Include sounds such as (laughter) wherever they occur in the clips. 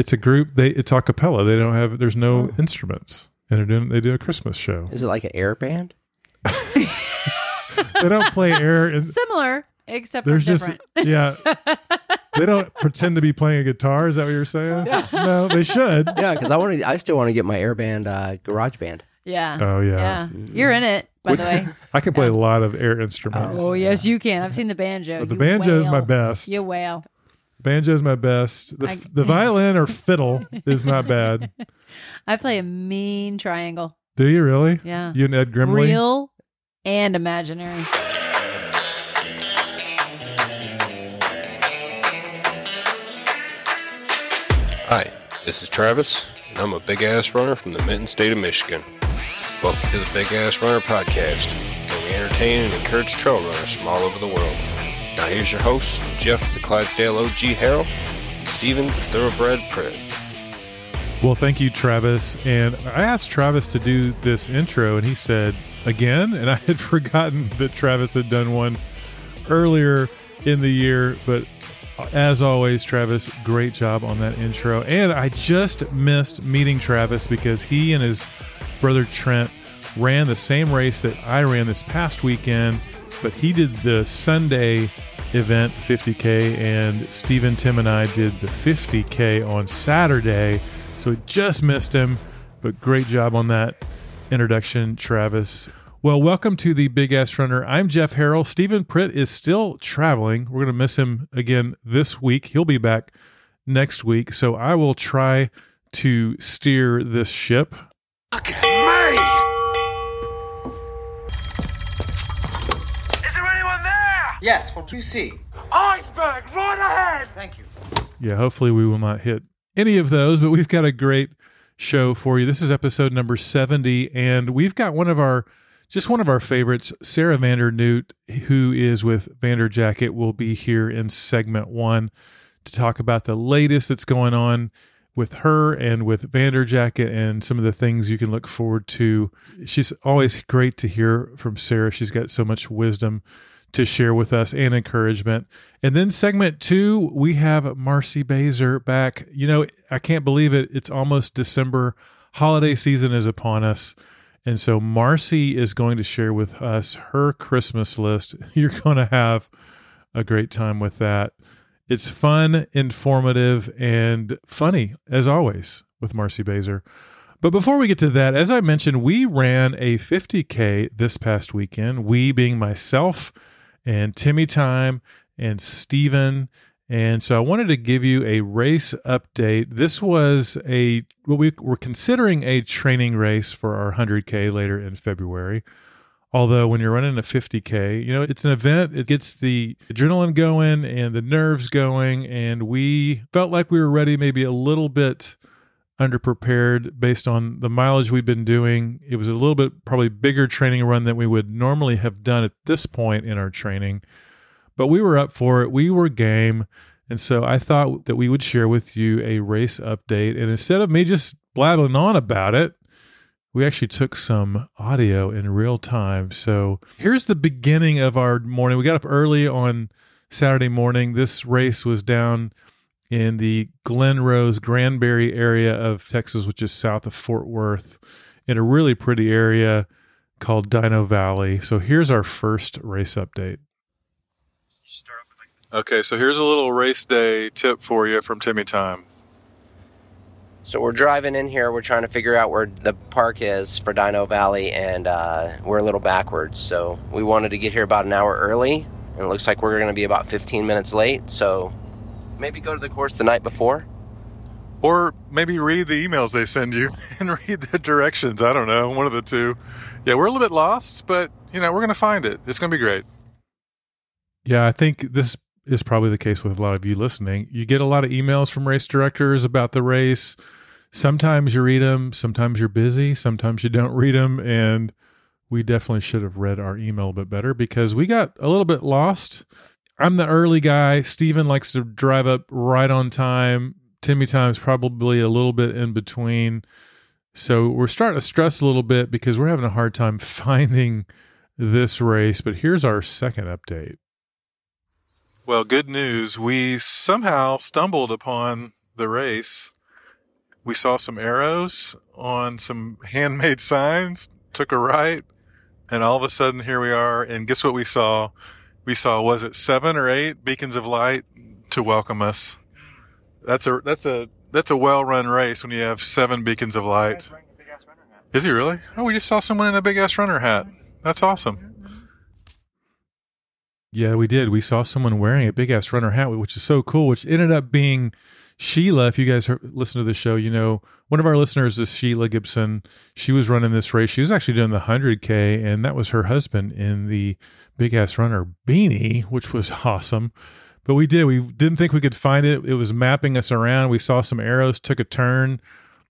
It's a group. They it's a cappella. They don't have. There's no instruments, and they're doing. They do a Christmas show. Is it like an air band? They don't play air. And (laughs) Similar, except there's just different. yeah. (laughs) They don't pretend to be playing a guitar. Is that what you're saying? Yeah. No, they should. (laughs) Yeah, because I want to. I still want to get my air band, uh, garage band. yeah. Oh yeah. Yeah. You're in it, by the way. I can play a lot of air instruments. Oh, yes, you can. I've seen the banjo. But the You banjo is my best. You wail. Banjo is my best. The, I- the (laughs) violin or fiddle is not bad. (laughs) I play a mean triangle. Do you really? Yeah. You and Ed Grimley? Real and imaginary. Hi, this is Travis, and I'm a big ass runner from the Mitten State of Michigan. Welcome to the Big Ass Runner Podcast, where we entertain and encourage trail runners from all over the world. Now here's your host, Jeff the Clydesdale OG Harrell, and Steven the Thoroughbred Pritt. Well, thank you, Travis. And I asked Travis to do this intro, and he said again. And I had (laughs) forgotten that Travis had done one earlier in the year. But as always, Travis, great job on that intro. And I just missed meeting Travis because he and his brother Trent ran the same race that I ran this past weekend, but he did the Sunday event, 50K, and Stephen, Tim, and I did the 50K on Saturday. So we just missed him, but great job on that introduction, Travis. Well, welcome to the Big Ass Runner. I'm Jeff Harrell. Stephen Pritt is still traveling. We're going to miss him again this week. He'll be back next week. So I will try to steer this ship. Is Yes, from QC. Iceberg, right ahead! Thank you. Yeah, hopefully we will not hit any of those, but we've got a great show for you. This is episode number 70, and we've got one of our just one of our favorites, Sarah Vander Newt, who is with Vander Jacket, will be here in segment one to talk about the latest that's going on with her and with Vander Jacket and some of the things you can look forward to. She's always great to hear from Sarah. She's got so much wisdom to share with us and encouragement. And then segment two, we have Marcy Baser back. You know, I can't believe it. It's almost December. Holiday season is upon us. And so Marcy is going to share with us her Christmas list. (laughs) You're going to have a great time with that. It's fun, informative, and funny, as always, with Marcy Baser. But before we get to that, as I mentioned, we ran a 50K this past weekend. We being myself and Timmy Time and Steven. And so I wanted to give you a race update. This was a what we were considering a training race for our 100K later in February. Although when you're running a 50K, you know, it's an event, it gets the adrenaline going and the nerves going. And we felt like we were ready, maybe a little bit underprepared based on the mileage we've been doing. It was a little bit probably bigger training run than we would normally have done at this point in our training. But we were up for it. We were game. And so I thought that we would share with you a race update. And instead of me just blabbing on about it, we actually took some audio in real time. So here's the beginning of our morning. We got up early on Saturday morning. This race was down in the Glen Rose Granbury area of Texas, which is south of Fort Worth, in a really pretty area called Dino Valley. So here's our first race update. Okay, so here's a little race day tip for you from Timmy Time. So we're driving in here. We're trying to figure out where the park is for Dino Valley, and uh, we're a little backwards. So we wanted to get here about an hour early, and it looks like we're going to be about 15 minutes late. So maybe go to the course the night before. Or maybe read the emails they send you (laughs) and read the directions. I don't know, one of the two. Yeah, we're a little bit lost, but you know, we're going to find it. It's going to be great. Yeah, I think this is probably the case with a lot of you listening. You get a lot of emails from race directors about the race. Sometimes you read them, sometimes you're busy, sometimes you don't read them. And we definitely should have read our email a bit better because we got a little bit lost. I'm the early guy. Steven likes to drive up right on time. Timmy time's probably a little bit in between. So we're starting to stress a little bit because we're having a hard time (laughs) finding this race. But here's our second update. Well, good news. We somehow stumbled upon the race. We saw some arrows on some (laughs) handmade signs, took a right, and all of a sudden here we are. And guess what we saw? We saw, was it seven or eight beacons of light to welcome us? That's a, that's a, that's a well run race when you have seven beacons of light. Is he really? Oh, we just saw someone in a big ass runner hat. That's awesome. Yeah, we did. We saw someone wearing a big ass runner hat, which is so cool, which ended up being Sheila. If you guys listen to the show, you know, one of our listeners is Sheila Gibson. She was running this race. She was actually doing the 100K, and that was her husband in the big ass runner beanie, which was (laughs) awesome. But we did. We didn't think we could find it. It was mapping us around. We saw some arrows, took a turn.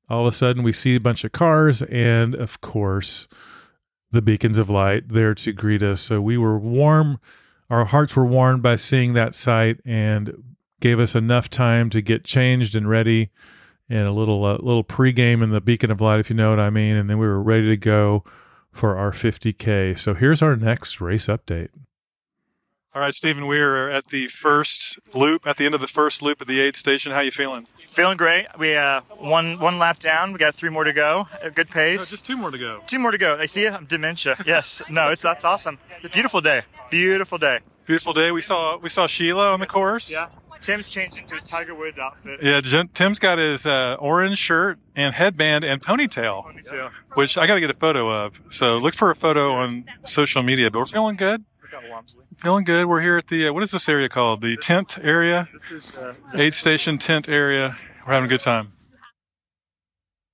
All of a sudden, we see a bunch of cars, and of course, the beacons of light there to greet us. So we were warm. Our hearts were warmed by seeing that sight and gave us enough time to get changed and ready and a little uh, little pregame in the beacon of light, if you know what I mean. And then we were ready to go for our 50K. So here's our next race update. All right, Stephen, we are at the first loop, at the end of the first loop at the aid station. How you feeling? Feeling great. We uh, one one lap down. We got three more to go. A good pace. just two more to go. Two more to go. I see it. I'm dementia. Yes. No, it's that's awesome. It's beautiful day. Beautiful day. Beautiful day. We saw we saw Sheila on the course. Yeah. Tim's changed into his Tiger Woods outfit. Yeah, Jen- Tim's got his uh, orange shirt and headband and ponytail, Ponytail. which I got to get a photo of. So look for a photo on social media. But we're feeling good. Look out, Wamsley. Feeling good. We're here at the uh, what is this area called? The tent area, This is uh, aid station tent area. We're having a good time.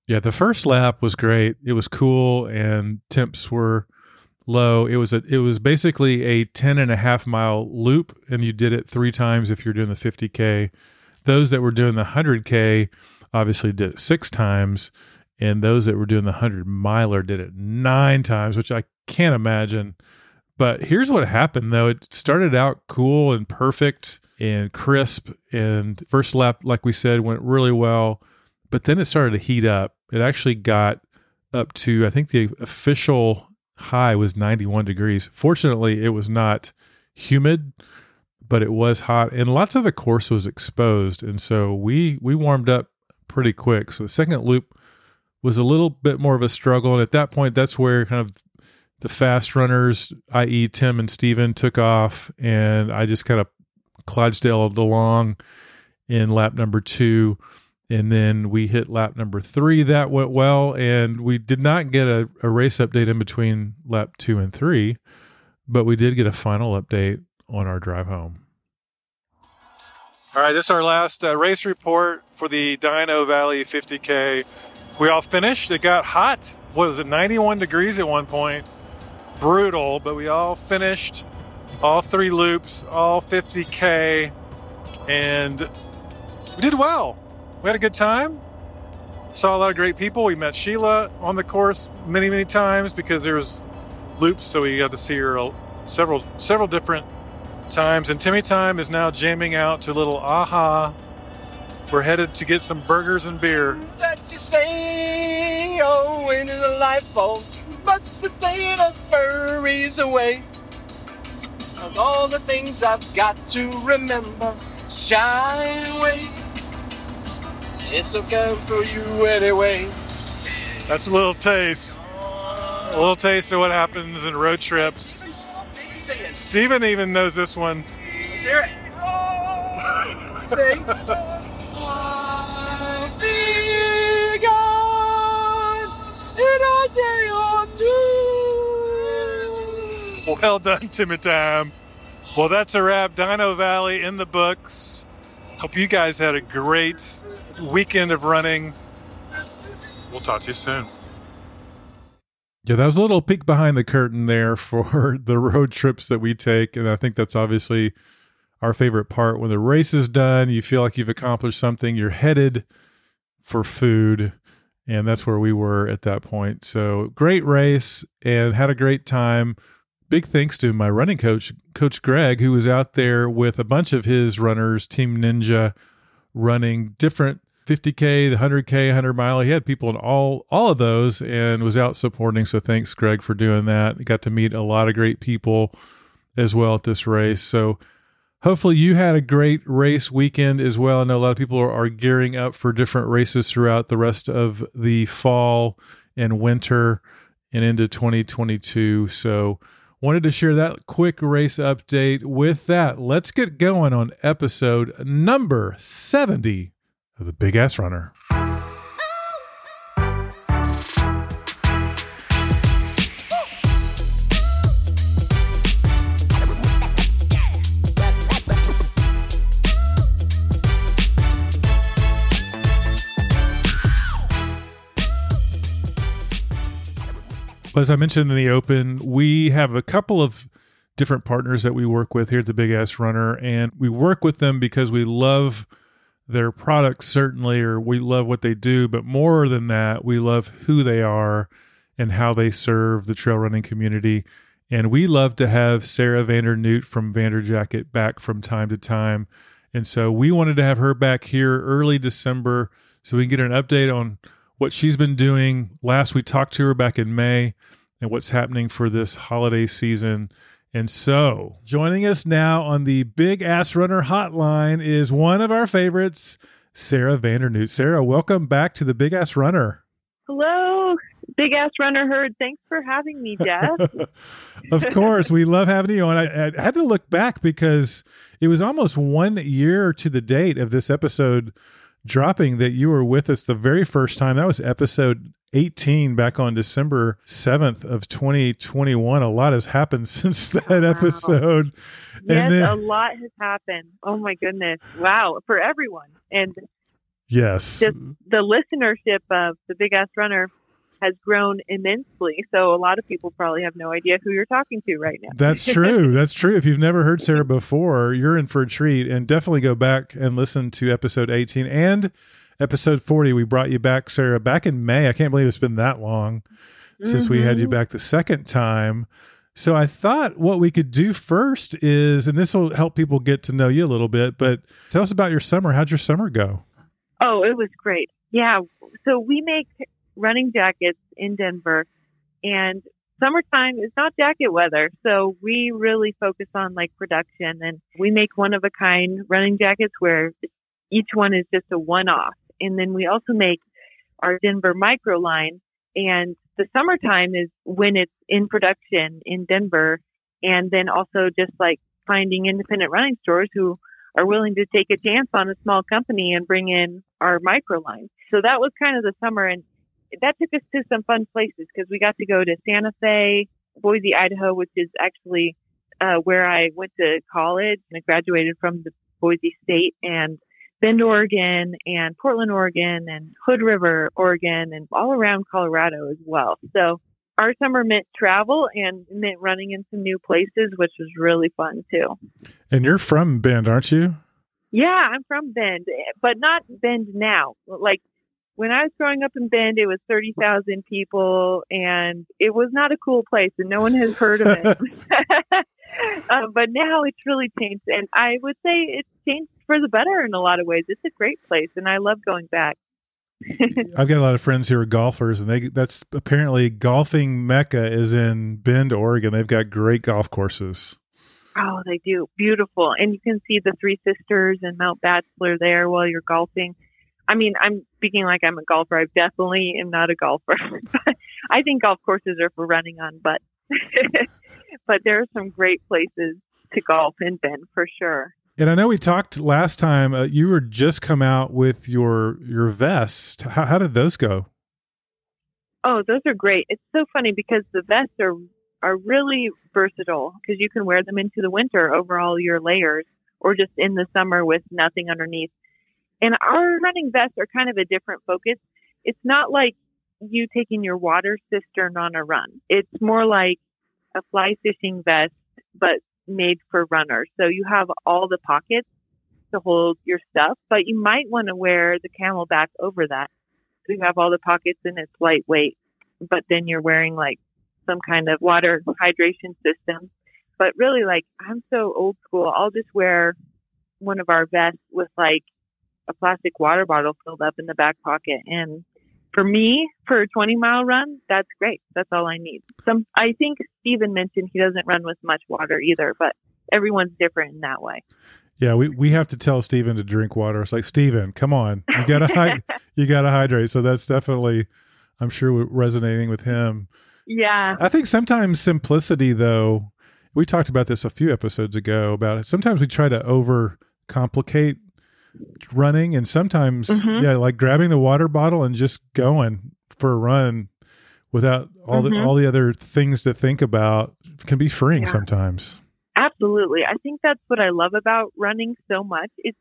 Yeah, the first lap was great. It was cool and temps were low. It was a it was basically a 10 and a half mile loop and you did it 3 times if you're doing the 50k. Those that were doing the 100k obviously did it 6 times and those that were doing the 100 miler did it 9 times, which I can't imagine. But here's what happened though. It started out cool and perfect and crisp and first lap like we said went really well, but then it started to heat up. It actually got up to I think the official high was 91 degrees. Fortunately, it was not humid, but it was hot and lots of the course was exposed and so we we warmed up pretty quick. So the second loop was a little bit more of a struggle and at that point that's where kind of the fast runners, i.e., Tim and Steven, took off, and I just kind of Clydesdale along in lap number two. And then we hit lap number three. That went well. And we did not get a, a race update in between lap two and three, but we did get a final update on our drive home. All right, this is our last uh, race report for the Dino Valley 50K. We all finished. It got hot. What was it, 91 degrees at one point? Brutal, but we all finished all three loops, all 50K, and we did well. We had a good time. Saw a lot of great people. We met Sheila on the course many, many times because there was loops, so we got to see her several, several different times. And Timmy Time is now jamming out to a little aha. We're headed to get some burgers and beer. that you say, oh, the light falls, must the state of furries away. Of all the things I've got to remember, shine away. It's okay for you anyway. That's a little taste. A little taste of what happens in road trips. Steven even knows this one. Let's hear it. Well done, Timmy. Well, that's a wrap. Dino Valley in the books. Hope you guys had a great weekend of running. We'll talk to you soon. Yeah, that was a little peek behind the curtain there for (laughs) the road trips that we take. And I think that's obviously our favorite part. When the race is done, you feel like you've accomplished something, you're headed for food. And that's where we were at that point. So great race and had a great time. Big thanks to my running coach, Coach Greg, who was out there with a bunch of his runners, Team Ninja, running different 50k, the 100k, 100 mile. He had people in all all of those and was out supporting. So thanks, Greg, for doing that. Got to meet a lot of great people as well at this race. So hopefully you had a great race weekend as well. I know a lot of people are, are gearing up for different races throughout the rest of the fall and winter and into 2022. So, wanted to share that quick race update. With that, let's get going on episode number 70 of the Big Ass Runner. As I mentioned in the open, we have a couple of different partners that we work with here at the Big Ass Runner, and we work with them because we love their products, certainly, or we love what they do, but more than that, we love who they are and how they serve the trail running community. And we love to have Sarah Vandernewt from Vanderjacket back from time to time. And so we wanted to have her back here early December so we can get an update on what she's been doing. Last we talked to her back in May and what's happening for this holiday season. And so, joining us now on the Big Ass Runner hotline is one of our favorites, Sarah Vandernewt. Sarah, welcome back to the Big Ass Runner. Hello, Big Ass Runner Herd. Thanks for having me, Jeff. (laughs) of course, we love having you on. I, I had to look back because it was almost one year to the date of this episode dropping that you were with us the very first time. That was episode 18 back on December 7th of 2021. A lot has happened (laughs) since that Wow. episode. yes, then, a lot has happened. Oh my goodness. Wow. For everyone. And yes. just the listenership of the Big Ass Runner has grown immensely. So a lot of people probably have no idea who you're talking to right now. That's (laughs) true. That's true. If you've never heard Sarah before, you're in for a treat. And definitely go back and listen to episode 18 and episode 40. We brought you back, Sarah, back in May. I can't believe it's been that long since we had you Mhm. back the second time. So I thought what we could do first is, and this will help people get to know you a little bit, but tell us about your summer. How'd your summer go? Oh, it was great. Yeah. So we make running jackets in Denver and summertime is not jacket weather. So we really focus on like production and we make one of a kind running jackets where each one is just a one off. And then we also make our Denver micro line and the summertime is when it's in production in Denver. And then also just like finding independent running stores who are willing to take a chance on a small company and bring in our micro line. So that was kind of the summer and that took us to some fun places because we got to go to Santa Fe, Boise, Idaho, which is actually uh, where I went to college and I graduated from the Boise State and Bend, Oregon and Portland, Oregon and Hood River, Oregon and all around Colorado as well. So our summer meant travel and meant running in some new places, which was really fun too. And you're from Bend, aren't you? Yeah, I'm from Bend, but not Bend now. Like when I was growing up in Bend, it was 30,000 people and it was not a cool place and no one has heard of it. (laughs) (laughs) um, but now it's really changed and I would say it's changed for the better in a lot of ways. It's a great place and I love going back. (laughs) I've got a lot of friends who are golfers, and they that's apparently golfing mecca is in Bend, Oregon. They've got great golf courses. Oh, they do. Beautiful. And you can see the Three Sisters and Mount Bachelor there while you're golfing. I mean, I'm speaking like I'm a golfer. I definitely am not a golfer. (laughs) I think golf courses are for running on, but (laughs) but there are some great places to golf in Bend for sure. And I know we talked last time. Uh, you were just come out with your your vest. How, how did those go? Oh, those are great. It's so funny because the vests are are really versatile because you can wear them into the winter over all your layers or just in the summer with nothing underneath. And our running vests are kind of a different focus. It's not like you taking your water cistern on a run. It's more like a fly fishing vest, but made for runners. So you have all the pockets to hold your stuff, but you might want to wear the CamelBak over that. So you have all the pockets and it's lightweight, but then you're wearing like some kind of water hydration system. But really, like, I'm so old school. I'll just wear one of our vests with like a plastic water bottle filled up in the back pocket. And for me, for a 20 mile run, that's great. That's all I need. Some, I think Steven mentioned he doesn't run with much water either, but everyone's different in that way. Yeah, we, we have to tell Steven to drink water. It's like Steven, come on, you gotta hy- (laughs) you gotta hydrate. So that's definitely, I'm sure, resonating with him. Yeah. I think sometimes simplicity, though, we talked about this a few episodes ago about it. Sometimes we try to over complicate running, and sometimes, Mhm. yeah, like grabbing the water bottle and just going for a run without all the Mhm. all the other things to think about can be freeing Yeah. sometimes. Absolutely. I think that's what I love about running so much. It's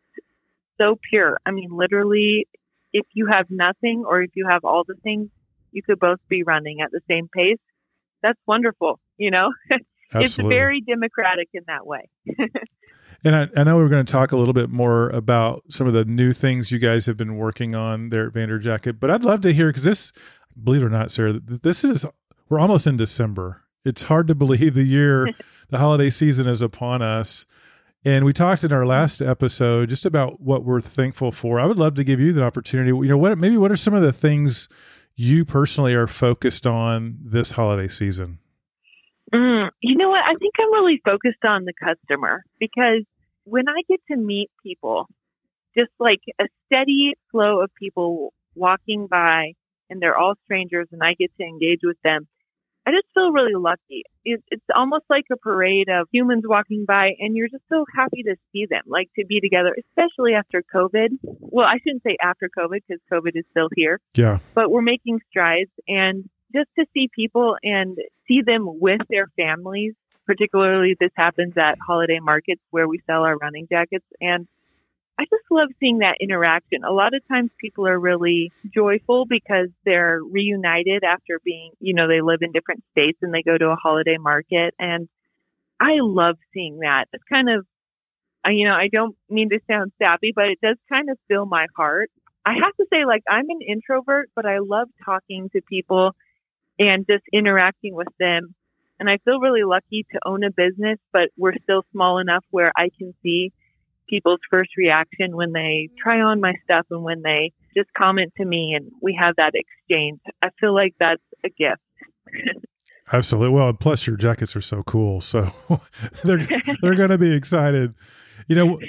so pure. I mean, literally, if you have nothing or if you have all the things, you could both be running at the same pace. That's wonderful. You know, (laughs) it's very democratic in that way. (laughs) And I, I know we're going to talk a little bit more about some of the new things you guys have been working on there at Vander Jacket, but I'd love to hear because this, believe it or not, Sarah, th- this is we're almost in December. It's hard to believe the year, (laughs) the holiday season is upon us. And we talked in our last episode just about what we're thankful for. I would love to give you the opportunity. You know, what maybe what are some of the things you personally are focused on this holiday season? Mm, you know what? I think I'm really focused on the customer because when I get to meet people, just like a steady flow of people walking by and they're all strangers and I get to engage with them, I just feel really lucky. It, it's almost like a parade of humans walking by and you're just so happy to see them, like to be together, especially after COVID. Well, I shouldn't say after COVID because COVID is still here Yeah. but we're making strides and just to see people and see them with their families particularly this happens at holiday markets where we sell our running jackets. And i just love seeing that interaction. A lot of times people are really joyful because they're reunited after being you know they live in different states and they go to a holiday market. And i love seeing that. It's kind of you know i don't mean to sound sappy but it does kind of fill my heart. I have to say, like, I'm an introvert, but I love talking to people and just interacting with them. And I feel really lucky to own a business, but we're still small enough where I can see people's first reaction when they try on my stuff and when they just comment to me and we have that exchange. I feel like that's a gift. Absolutely. Well, plus your jackets are so cool, so (laughs) they're they're going to be excited. You know,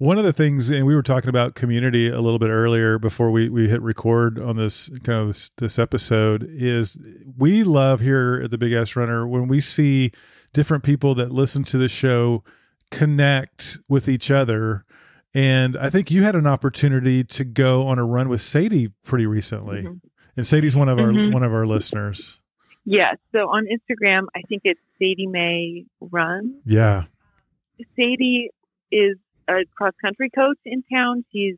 one of the things, and we were talking about community a little bit earlier before we we hit record on this kind of this, this episode, is we love here at the Big Ass Runner when we see different people that listen to the show connect with each other. And I think you had an opportunity to go on a run with Sadie pretty recently, Mhm. and Sadie's one of our Mhm. one of our listeners. Yeah. So on Instagram, I think it's Sadie May Run. Yeah. Sadie is a cross country coach in town. She's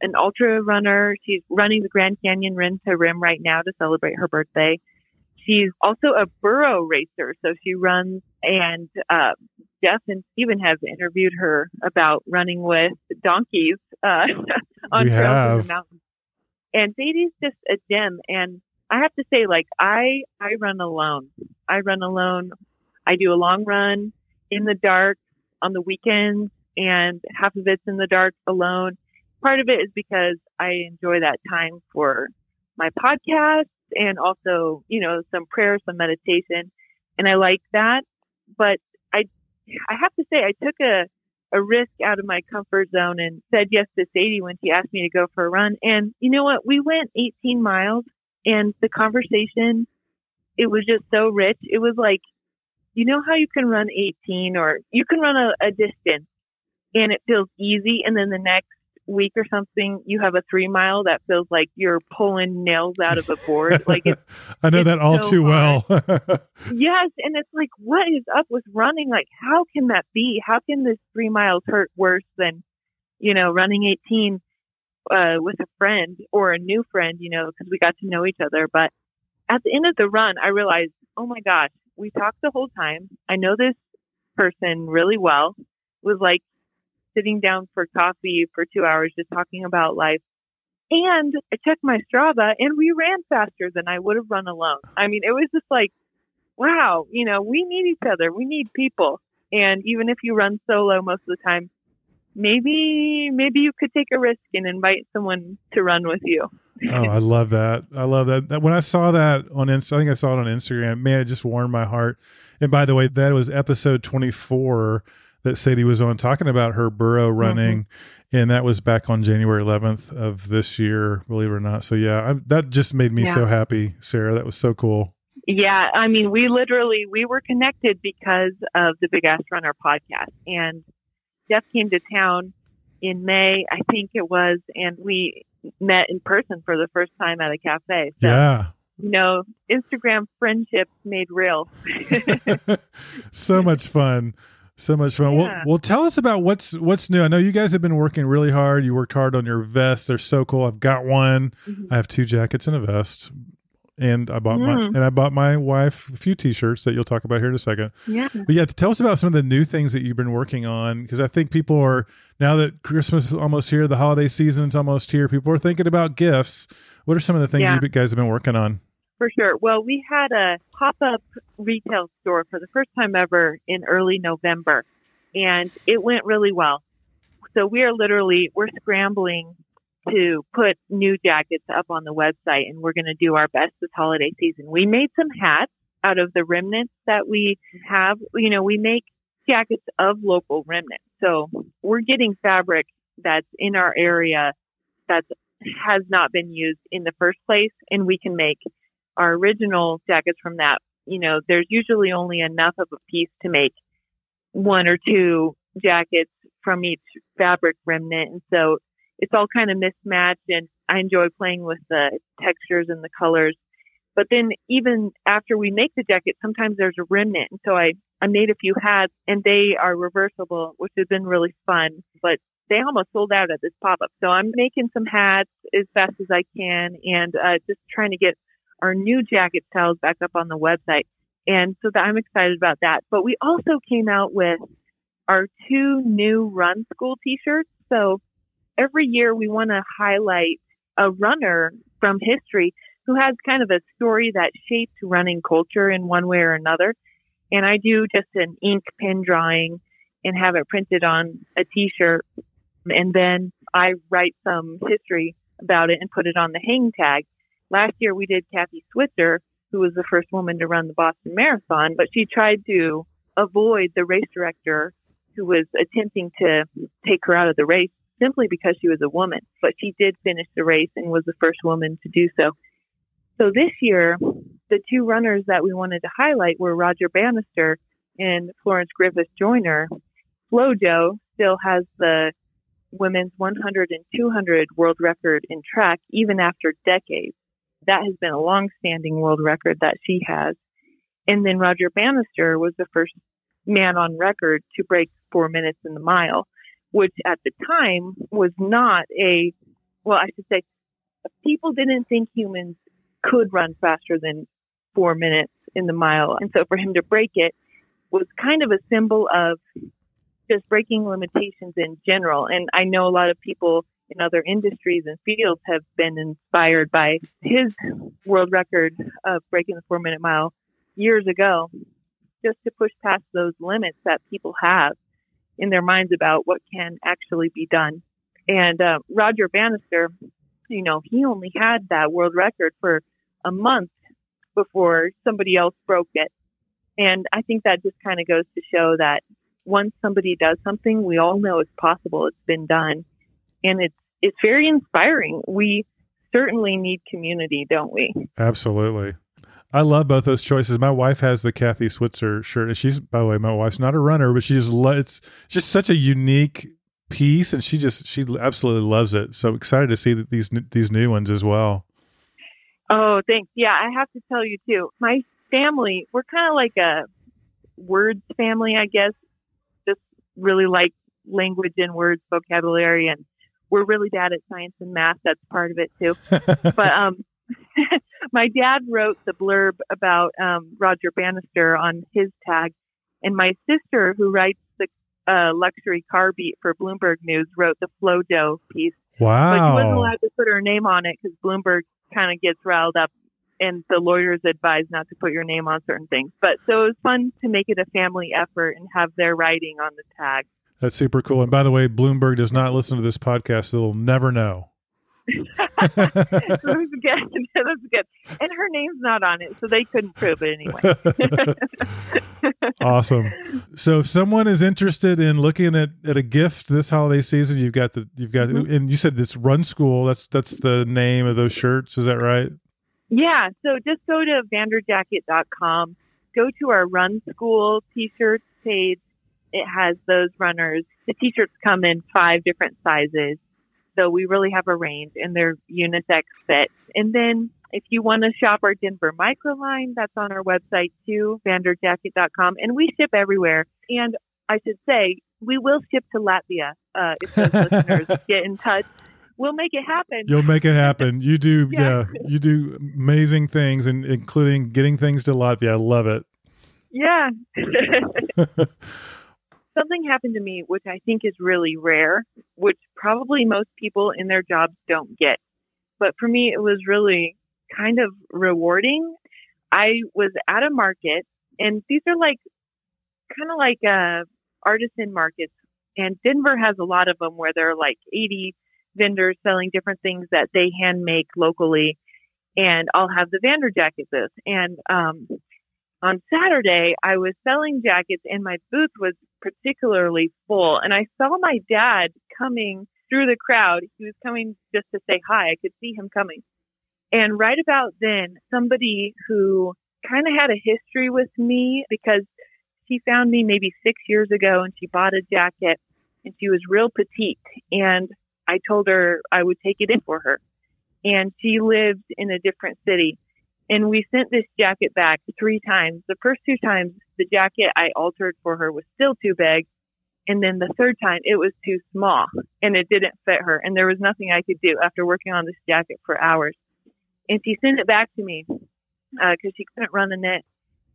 an ultra runner. She's running the Grand Canyon Rim to Rim right now to celebrate her birthday. She's also a burro racer, so she runs. And uh, Jeff and Steven have interviewed her about running with donkeys uh, (laughs) on We trails in the mountains. And Sadie's just a gem. And I have to say, like I, I run alone. I run alone. I do a long run in the dark on the weekends and half of it's in the dark alone. Part of it is because I enjoy that time for my podcast and also, you know, some prayer, some meditation. And I like that. But I, I have to say, I took a, a risk out of my comfort zone and said yes to Sadie when she asked me to go for a run. And you know what? We went 18 miles and the conversation, it was just so rich. It was like, you know how you can run 18 or you can run a, a distance and it feels easy. And then the next week or something, you have a three mile that feels like you're pulling nails out of a board. (laughs) like it's, I know it's that all so too well. (laughs) yes. And it's like, what is up with running? Like, how can that be? How can this three miles hurt worse than, you know, running 18 uh, with a friend or a new friend, you know, because we got to know each other. But at the end of the run, I realized, oh my gosh, we talked the whole time. I know this person really well. It was like sitting down for coffee for two hours, just talking about life. And I checked my Strava and we ran faster than I would have run alone. I mean, it was just like, wow, you know, we need each other. We need people. And even if you run solo most of the time, maybe, maybe you could take a risk and invite someone to run with you. oh, I (laughs) love that. I love that. That- When I saw that on Insta, I think I saw it on Instagram. Man, it just warmed my heart. And by the way, that was episode 24. That Sadie was on talking about her burro mm-hmm. running, and that was back on January 11th of this year, believe it or not. So yeah, I, that just made me Yeah. so happy, Sarah. That was so cool. Yeah, I mean, we literally we were connected because of the Big Ass Runner podcast, and Jeff came to town in May, I think it was, and we met in person for the first time at a cafe. So, Yeah. you know, Instagram friendships made real. (laughs) so much fun. So much fun. Well, Yeah. well, tell us about what's what's new. I know you guys have been working really hard. You worked hard on your vests. They're so cool. I've got one. Mhm. I have two jackets and a vest. And I bought my Mm. and I bought my wife a few t-shirts that you'll talk about here in a second. Yeah. But yeah, tell us about some of the new things that you've been working on because I think people are now that Christmas is almost here, the holiday season is almost here. People are thinking about gifts. What are some of the things Yeah. you guys have been working on? For sure. Well, we had a pop up retail store for the first time ever in early November, and it went really well. So we are literally we're scrambling to put new jackets up on the website, and we're going to do our best this holiday season. We made some hats out of the remnants that we have. You know, we make jackets of local remnants, so we're getting fabric that's in our area that has not been used in the first place, and we can make our original jackets from that, you know, there's usually only enough of a piece to make one or two jackets from each fabric remnant. And so it's all kind of mismatched and I enjoy playing with the textures and the colors. But then even after we make the jacket, sometimes there's a remnant. And so I, I made a few hats and they are reversible, which has been really fun, but they almost sold out at this pop up. So I'm making some hats as fast as I can and, uh, just trying to get our new jacket styles back up on the website. And so that I'm excited about that. But we also came out with our two new run school t-shirts. So every year we want to highlight a runner from history who has kind of a story that shaped running culture in one way or another. And I do just an ink pen drawing and have it printed on a t-shirt. And then I write some history about it and put it on the hang tag. Last year we did Kathy Switzer, who was the first woman to run the Boston Marathon, but she tried to avoid the race director who was attempting to take her out of the race simply because she was a woman. But she did finish the race and was the first woman to do so. So this year, the two runners that we wanted to highlight were Roger Bannister and Florence Griffith Joyner. FloJo still has the women's 100 and 200 world record in track even after decades. That has been a long-standing world record that she has. And then Roger Bannister was the first man on record to break four minutes in the mile, which at the time was not a, well, I should say, people didn't think humans could run faster than four minutes in the mile. And so for him to break it was kind of a symbol of just breaking limitations in general. And I know a lot of people in other industries and fields have been inspired by his world record of breaking the four minute mile years ago, just to push past those limits that people have in their minds about what can actually be done. And uh, Roger Bannister, you know, he only had that world record for a month before somebody else broke it. And I think that just kind of goes to show that once somebody does something, we all know it's possible. It's been done. And it's, it's very inspiring. We certainly need community, don't we? Absolutely. I love both those choices. My wife has the Kathy Switzer shirt, and she's, by the way, my wife's not a runner, but she just lo- it's just such a unique piece, and she just she absolutely loves it. So excited to see that these these new ones as well. Oh, thanks. Yeah, I have to tell you too. My family, we're kind of like a words family, I guess. Just really like language and words, vocabulary, and we're really bad at science and math. That's part of it too. (laughs) but um, (laughs) my dad wrote the blurb about um, Roger Bannister on his tag, and my sister, who writes the uh, luxury car beat for Bloomberg News, wrote the FloJo piece. But she wasn't allowed to put her name on it because Bloomberg kind of gets riled up, and the lawyers advise not to put your name on certain things. But so it was fun to make it a family effort and have their writing on the tag. That's super cool. And by the way, Bloomberg does not listen to this podcast, so they'll never know. was good. Was good. And her name's not on it, so they couldn't prove it anyway. (laughs) awesome. So if someone is interested in looking at, at a gift this holiday season, you've got the you've got Mhm. and you said this run school, that's that's the name of those shirts, is that right? Yeah, so just go to vanderjacket.com, go to our Run School t-shirts page. It has those runners. The t-shirts come in five different sizes. So we really have a range and they're unisex fit. And then if you want to shop our Denver micro line, that's on our website too, vanderjacket.com. And we ship everywhere. And I should say, we will ship to Latvia uh, if those (laughs) listeners get in touch. We'll make it happen. You'll make it happen. You do (laughs) yeah, Yeah. you do amazing things and including getting things to Latvia. I love it. Yeah. (laughs) Something happened to me, which I think is really rare, which probably most people in their jobs don't get. But for me, it was really kind of rewarding. I was at a market, and these are like kind of like uh, artisan markets. And Denver has a lot of them where there are like 80 vendors selling different things that they hand make locally. And I'll have the Vander jacket booth. And um, on Saturday, I was selling jackets and my booth was particularly full. And I saw my dad coming through the crowd. He was coming just to say hi. I could see him coming. And right about then, somebody who kind of had a history with me because she found me maybe six years ago and she bought a jacket and she was real petite. And I told her I would take it in for her. And she lived in a different city and we sent this jacket back three times. The first two times, the jacket I altered for her was still too big. And then the third time, it was too small and it didn't fit her. And there was nothing I could do after working on this jacket for hours. And she sent it back to me uh, because she couldn't run the knit.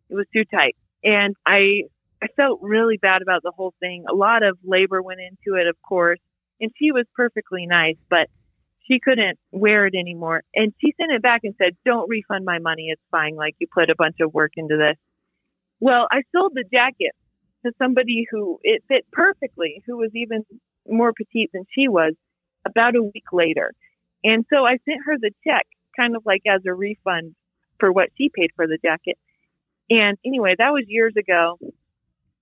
It was too tight. And I, I felt really bad about the whole thing. A lot of labor went into it, of course. And she was perfectly nice, but she couldn't wear it anymore. And she sent it back and said, don't refund my money. It's fine. Like you put a bunch of work into this. Well, I sold the jacket to somebody who it fit perfectly, who was even more petite than she was about a week later. And so I sent her the check kind of like as a refund for what she paid for the jacket. And anyway, that was years ago.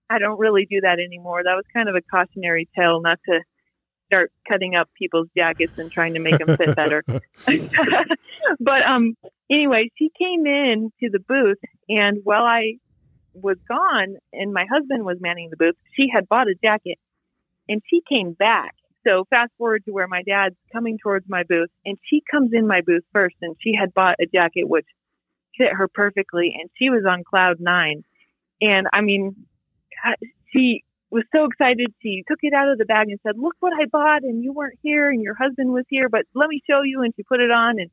I don't really do that anymore. That was kind of a cautionary tale not to start cutting up people's jackets and trying to make them fit better. (laughs) (laughs) but um anyway, she came in to the booth and while I was gone and my husband was manning the booth, she had bought a jacket and she came back. So fast forward to where my dad's coming towards my booth and she comes in my booth first and she had bought a jacket which fit her perfectly and she was on cloud nine. And I mean, she was so excited. She took it out of the bag and said, look what I bought and you weren't here and your husband was here, but let me show you. And she put it on and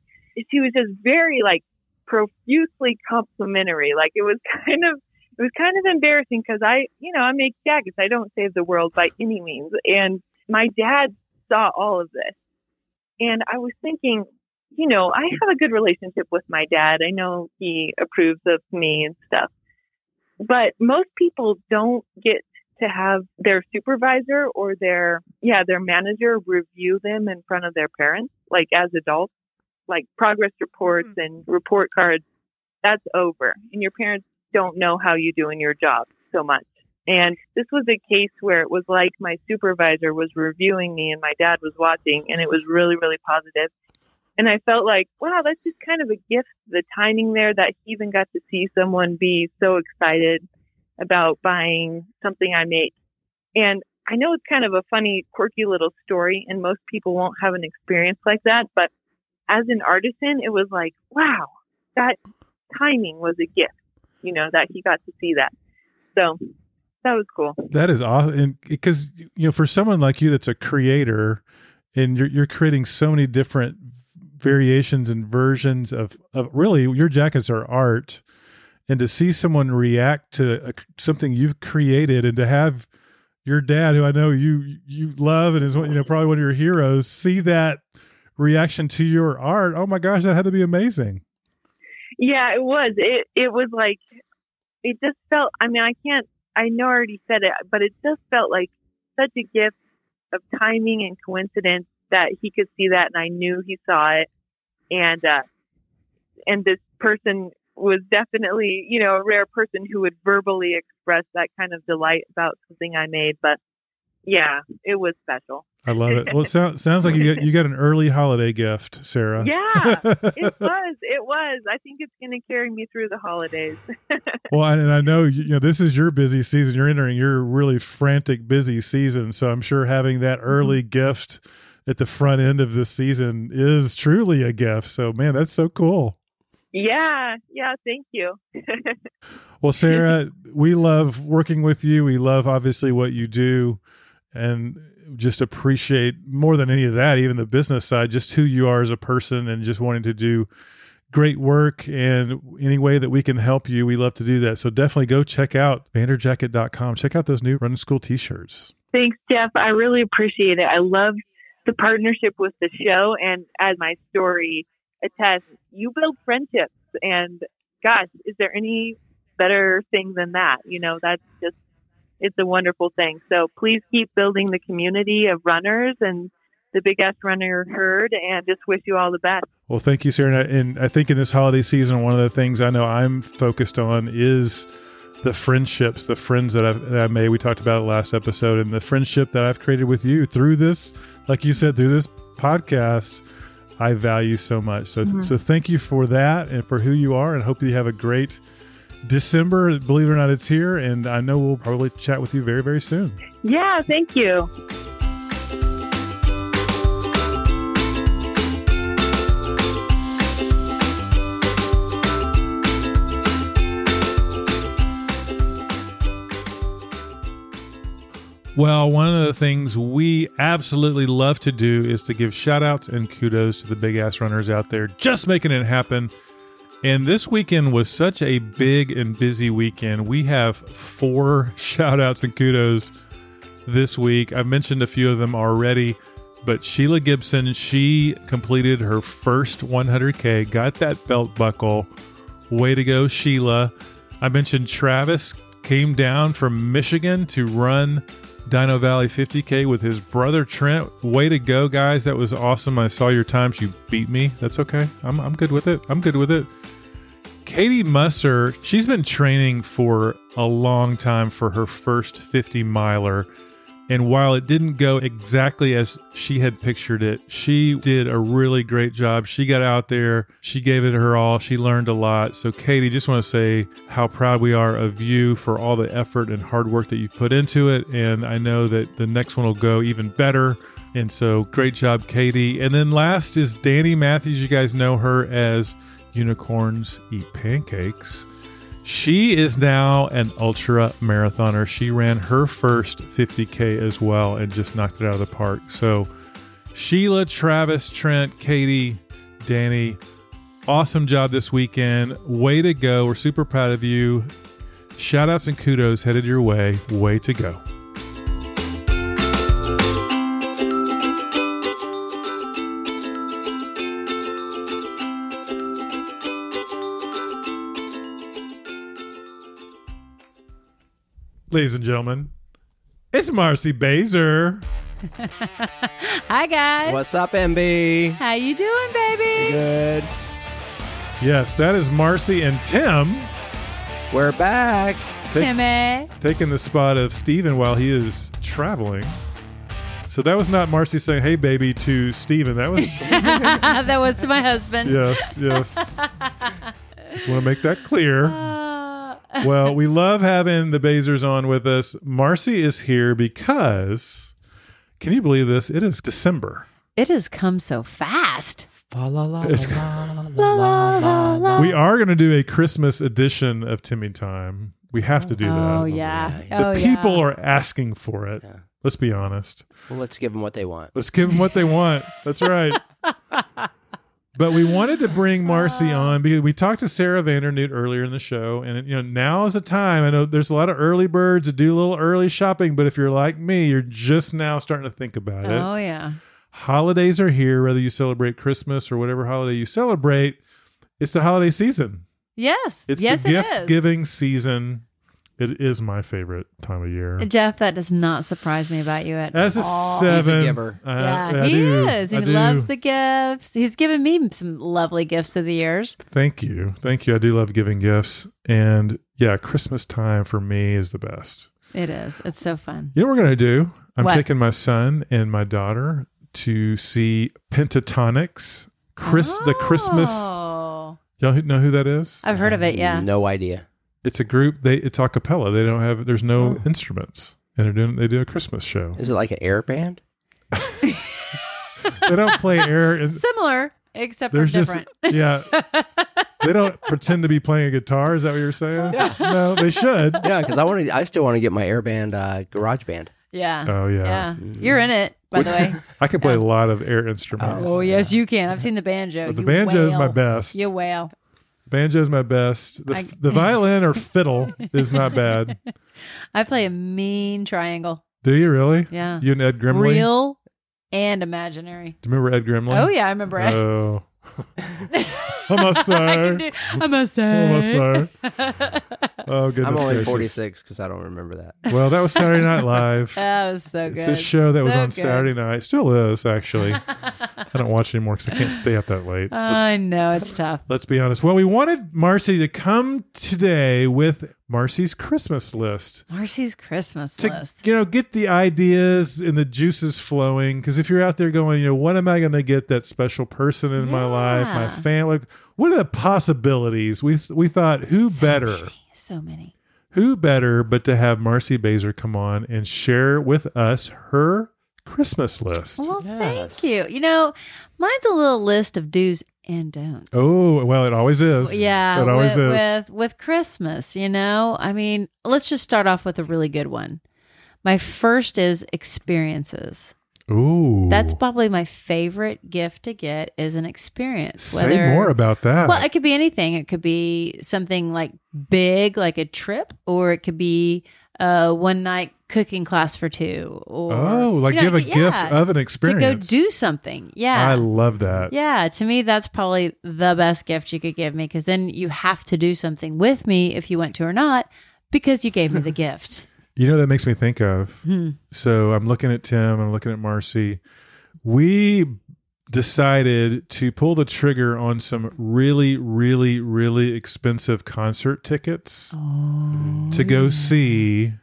she was just very like profusely complimentary. Like it was (laughs) kind of, it was kind of embarrassing because I, you know, I make jackets. I don't save the world by any means. And my dad saw all of this. And I was thinking, you know, I have a good relationship with my dad. I know he approves of me and stuff. But most people don't get to have their supervisor or their, yeah, their manager review them in front of their parents, like as adults, like progress reports mm-hmm. and report cards. That's over. And your parents don't know how you do in your job so much. And this was a case where it was like my supervisor was reviewing me and my dad was watching and it was really, really positive. And I felt like, wow, that's just kind of a gift, the timing there that he even got to see someone be so excited about buying something I make. And I know it's kind of a funny, quirky little story and most people won't have an experience like that. But as an artisan, it was like, wow, that timing was a gift, you know, that he got to see that. So that was cool. That is awesome because you know for someone like you that's a creator and you're you're creating so many different variations and versions of of really your jackets are art and to see someone react to a, something you've created and to have your dad who I know you you love and is you know probably one of your heroes see that reaction to your art oh my gosh that had to be amazing Yeah, it was. It it was like it just felt I mean, I can't I know I already said it, but it just felt like such a gift of timing and coincidence that he could see that and I knew he saw it. and uh, and this person was definitely you know a rare person who would verbally express that kind of delight about something I made. But yeah, it was special. I love it. Well, (laughs) it sounds sounds like you got you got an early holiday gift, Sarah. Yeah, (laughs) it was. It was. I think it's going to carry me through the holidays. (laughs) well, and I know you know this is your busy season. You're entering your really frantic busy season, so I'm sure having that mm-hmm. early gift at the front end of this season is truly a gift. So, man, that's so cool. Yeah, yeah, thank you. (laughs) well, Sarah, we love working with you. We love obviously what you do and just appreciate more than any of that, even the business side, just who you are as a person and just wanting to do great work and any way that we can help you, we love to do that. So definitely go check out vanderjacket.com. Check out those new running school t-shirts. Thanks, Jeff. I really appreciate it. I love the partnership with the show and as my story attests, you build friendships and gosh, is there any better thing than that? You know, that's just it's a wonderful thing. So please keep building the community of runners and the Big Ass Runner herd and just wish you all the best. Well, thank you, Sarah. And I think in this holiday season, one of the things I know I'm focused on is the friendships, the friends that I've, that I've made. We talked about it last episode, and the friendship that I've created with you through this, like you said, through this podcast. I value so much. So, mm-hmm. so thank you for that and for who you are, and hope you have a great December. Believe it or not, it's here, and I know we'll probably chat with you very, very soon. Yeah, thank you. Well, one of the things we absolutely love to do is to give shout outs and kudos to the big ass runners out there just making it happen. And this weekend was such a big and busy weekend. We have four (laughs) shout outs and kudos this week. I've mentioned a few of them already, but Sheila Gibson, she completed her first 100K, got that belt buckle. Way to go, Sheila. I mentioned Travis came down from Michigan to run Dino Valley 50K with his brother Trent. Way to go, guys. That was awesome. I saw your times. You beat me. That's okay. I'm, I'm good with it. I'm good with it. Katie Musser, she's been training for a long time for her first 50 miler. And while it didn't go exactly as she had pictured it, she did a really great job. She got out there, she gave it her all, she learned a lot. So, Katie, just want to say how proud we are of you for all the effort and hard work that you've put into it. And I know that the next one will go even better. And so, great job, Katie. And then last is Danny Matthews. You guys know her as Unicorns Eat Pancakes. She is now an ultra marathoner. She ran her first 50K as well and just knocked it out of the park. So, Sheila, Travis, Trent, Katie, Danny, awesome job this weekend. Way to go. We're super proud of you. Shout outs and kudos headed your way. Way to go. Ladies and gentlemen, it's Marcy Baser. (laughs) Hi guys. What's up, MB? How you doing, baby? Good. Yes, that is Marcy and Tim. We're back. Timmy. Taking the spot of Steven while he is traveling. So that was not Marcy saying, "Hey, baby," to Steven. That was (laughs) that was to my husband. yes, yes. (laughs) Just want to make that clear. Oh, well, we love having the Basers on with us. Marcy is here because, can you believe this? It is December. It has come so fast. La, la, la, we are going to do a Christmas edition of Timmy Time. We have to do oh, that. Oh yeah. The oh, people are asking for it. Yeah. Let's be honest. Well, let's give them what they want. Let's give them what they want. That's right. (laughs) But we wanted to bring (laughs) Marcy on because we talked to Sarah Vandernewt earlier in the show, and you know now is the time. I know there's a lot of early birds that do a little early shopping, but if you're like me, you're just now starting to think about it. Oh yeah. Holidays are here, whether you celebrate Christmas or whatever holiday you celebrate. It's the holiday season. Yes. It's yes, the it is. gift giving season. It is my favorite time of year. Jeff, that does not surprise me about you at As a all. seven, giver. I- yeah, I he do. is. I And he do. loves the gifts. He's given me some lovely gifts of the years. Thank you, thank you. I do love giving gifts, and yeah, Christmas time for me is the best. It is. It's so fun. You know what we're gonna do? I'm What? taking my son and my daughter to see Pentatonix. Chris, the Christmas. Oh. Y'all know who that is? I've heard of it, yeah. No idea. It's a group. They it's a cappella. They don't have. There's no Oh. instruments, and they're doing. They do a Christmas show. Is it like an air band? They don't play air. And Similar, except there's just different. yeah. (laughs) They don't pretend to be playing a guitar. Is that what you're saying? Yeah. No, they should. (laughs) Yeah, because I want to. I still want to get my air band, uh, garage band. yeah. Oh yeah. Yeah. You're in it, by the way. (laughs) I can play a lot of air instruments. Oh, yes, you can. I've seen the banjo. But the You banjo is my best. You wail. Banjo is my best. The, I- the (laughs) violin or fiddle is not bad. (laughs) I play a mean triangle. Do you really? Yeah. You and Ed Grimley. Real and imaginary. Do you remember Ed Grimley? Oh, yeah, I remember it. Oh. I must say. I can do, I must I must say. say. Oh goodness I'm only gracious. 46 because I don't remember that. Well, that was Saturday Night (laughs) Live. That was so good. It's a show that was on good. Saturday night. Still is actually. (laughs) I don't watch anymore because I can't stay up that late. Let's, I know it's tough. let's be honest. Well, we wanted Marcy to come today with Marcy's Christmas list Marcy's Christmas to list. you know get the ideas and the juices flowing. Because if you're out there going, you know, what am I going to get that special person in my life, my Yeah. family? What are the possibilities? We we thought who better. So many. who better but to have Marcy Baser come on and share with us her Christmas list? Well, Yes. thank you. You know, mine's a little list of do's and don'ts. Oh, well, it always is. Yeah, it always with, is. with with Christmas, you know. I mean, let's just start off with a really good one. My first is experiences. Ooh, That's probably my favorite gift to get is an experience. say more about that. Well, it could be anything. It could be something like big, like a trip, or it could be a one night cooking class for two. Or oh, like you know, give a yeah, gift of an experience to go do something. Yeah, I love that. yeah, to me, that's probably the best gift you could give me because then you have to do something with me if you want to or not because you gave me the gift. (laughs) You know that makes me think of. Hmm. So I'm looking at Tim. I'm looking at Marcy. We decided to pull the trigger on some really, really, really expensive concert tickets to go oh. see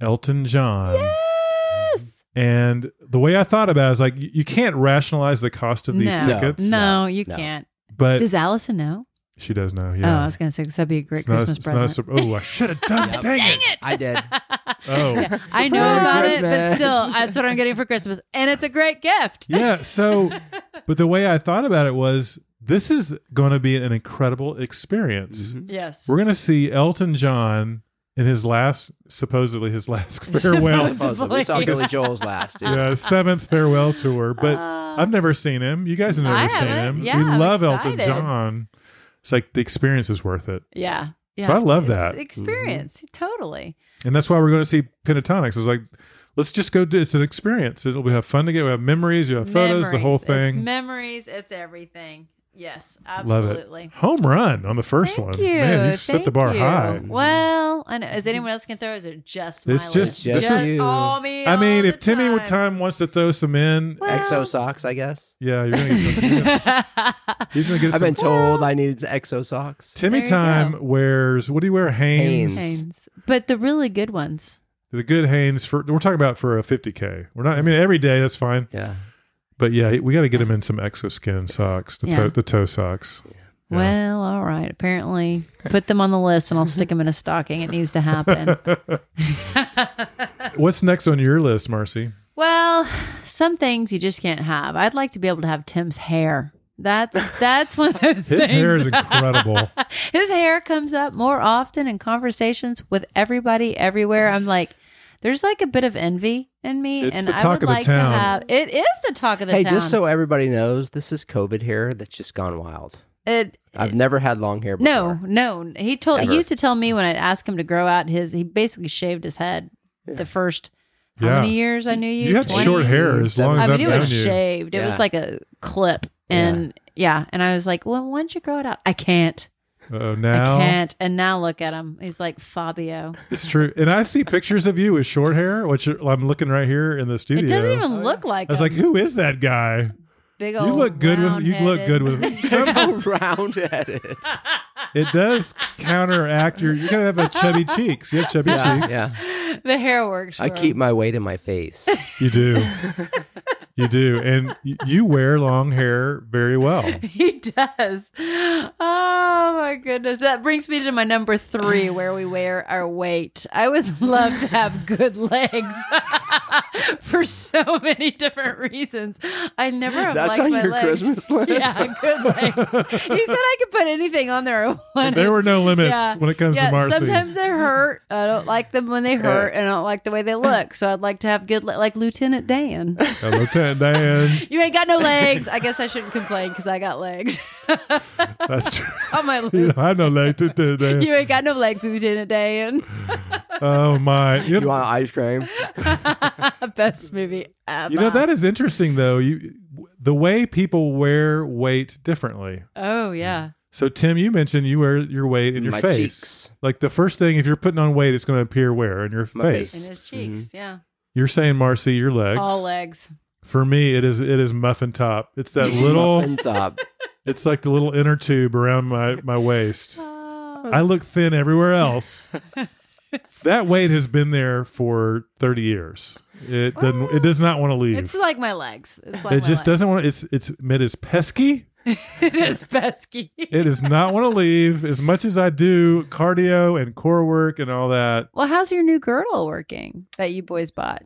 Elton John. Yes. And the way I thought about it is like you you can't rationalize the cost of these No. tickets, No, no you No. can't. but Does Allison know? she does know. Oh, I was going to say, this would be a great It's Christmas a present. sur- oh, I should have done. (laughs) Yep. Dang, it! I did. Oh, (laughs) I know Merry about it, but still, that's what I'm getting for Christmas. And it's a great gift. yeah. So, (laughs) but the way I thought about it was this is going to be an incredible experience. Yes. We're going to see Elton John in his last, supposedly his last (laughs) farewell, Supposedly. We saw Billy Joel's last, dude. yeah, seventh farewell tour. But I've never seen him. You guys have never Uh, I seen him. Yeah, we I'm love Elton. John. It's like the experience is worth it. Yeah. Yeah. So I love It's that. experience. Totally. And that's why we're going to see Pentatonix. It's like, let's just go do it's an experience. It'll be have fun to get. We have memories, you have photos, the whole thing. It's memories. It's everything. Yes, Love absolutely. Home run on the first Thank one. you. Man, you've set the bar you. high. Well, I know. Is anyone else can throw? Or is it just my It's just- list? just you. all me. I mean, all if the Timmy time. with time wants to throw some in, Well- Exo socks, I guess. yeah, you're gonna get some. (laughs) gonna- he's gonna get I've some. been told I needed exo socks. Timmy time go. wears what do you wear? Hanes. Hanes. Hanes. But the really good ones. The good Hanes for we're talking about for a 50k. We're not. I mean, every day that's fine, Yeah. But yeah, we got to get him in some Xoskin socks, the Yeah. toe, the toe socks. Yeah. Well, all right. Apparently, put them on the list, and I'll stick them in a stocking. It needs to happen. (laughs) What's next on your list, Marcy? well, some things you just can't have. I'd like to be able to have Tim's hair. That's that's one of those His things. hair is incredible. (laughs) His hair comes up more often in conversations with everybody everywhere. I'm like, there's like a bit of envy in me, It's and the I talk would of the like town. to have. It is the talk of the Hey, town. just so everybody knows, this is COVID hair that's just gone wild. it, I've never had long hair no, before. no. He told Ever. he used to tell me when I'd ask him to grow out his. He basically shaved his head the first. How Yeah. many years I knew you? You had 20? short hair as long as I I've mean, it known was you. shaved. It was Yeah. like a clip, and yeah. And I was like, "Well, why don't you grow it out?" I can't. Oh, now I can't. And now look at him. He's like Fabio. it's true. And I see pictures of you with short hair, which I'm looking right here in the studio. It doesn't even oh, look like I was him. like, who is that guy? Big old. You look good with. You look good with. (laughs) Some, round headed. it does counteract your. You gotta have a chubby (laughs) cheeks. You have chubby cheeks. Yeah. the hair works. I for keep my weight in my face. You do. (laughs) you do, and you wear long hair very well. (laughs) He does. Oh my goodness. That brings me to my number three where we wear our weight. I would (laughs) love to have good legs (laughs) for so many different reasons. I never have That's liked on my your legs. Christmas list? Yeah, good legs. He said I could put anything on there I wanted. There were no limits when it comes yeah, to Marcy. Sometimes they hurt. I don't like them when they hurt, and I don't like the way they look. So I'd like to have good, le- like Lieutenant Dan. Uh, Lieutenant Dan. (laughs) You ain't got no legs. I guess I shouldn't complain because I got legs (laughs) That's true. on my You list. don't have no legs, Lieutenant Dan. You ain't got no legs, Lieutenant Dan. (laughs) Oh my! You You want ice cream? Best movie ever. you know that is interesting though. You the way people wear weight differently. Oh yeah. So Tim, you mentioned you wear your weight in your My face. cheeks. Like the first thing, if you're putting on weight, it's going to appear where in your My face. In his cheeks. Mm-hmm. Yeah. You're saying Marcy, your legs. All legs. For me, it is it is muffin top. It's that little. Muffin top. (laughs) it's like the little inner tube around my my waist. Uh, (laughs) I look thin everywhere else. (laughs) that weight has been there for 30 years. It doesn't. It does not want to leave. It's like my legs. It's like it my just legs. doesn't want. It's it's it is pesky. it is pesky. It does not want to leave. As much as I do cardio and core work and all that. well, how's your new girdle working that you boys bought?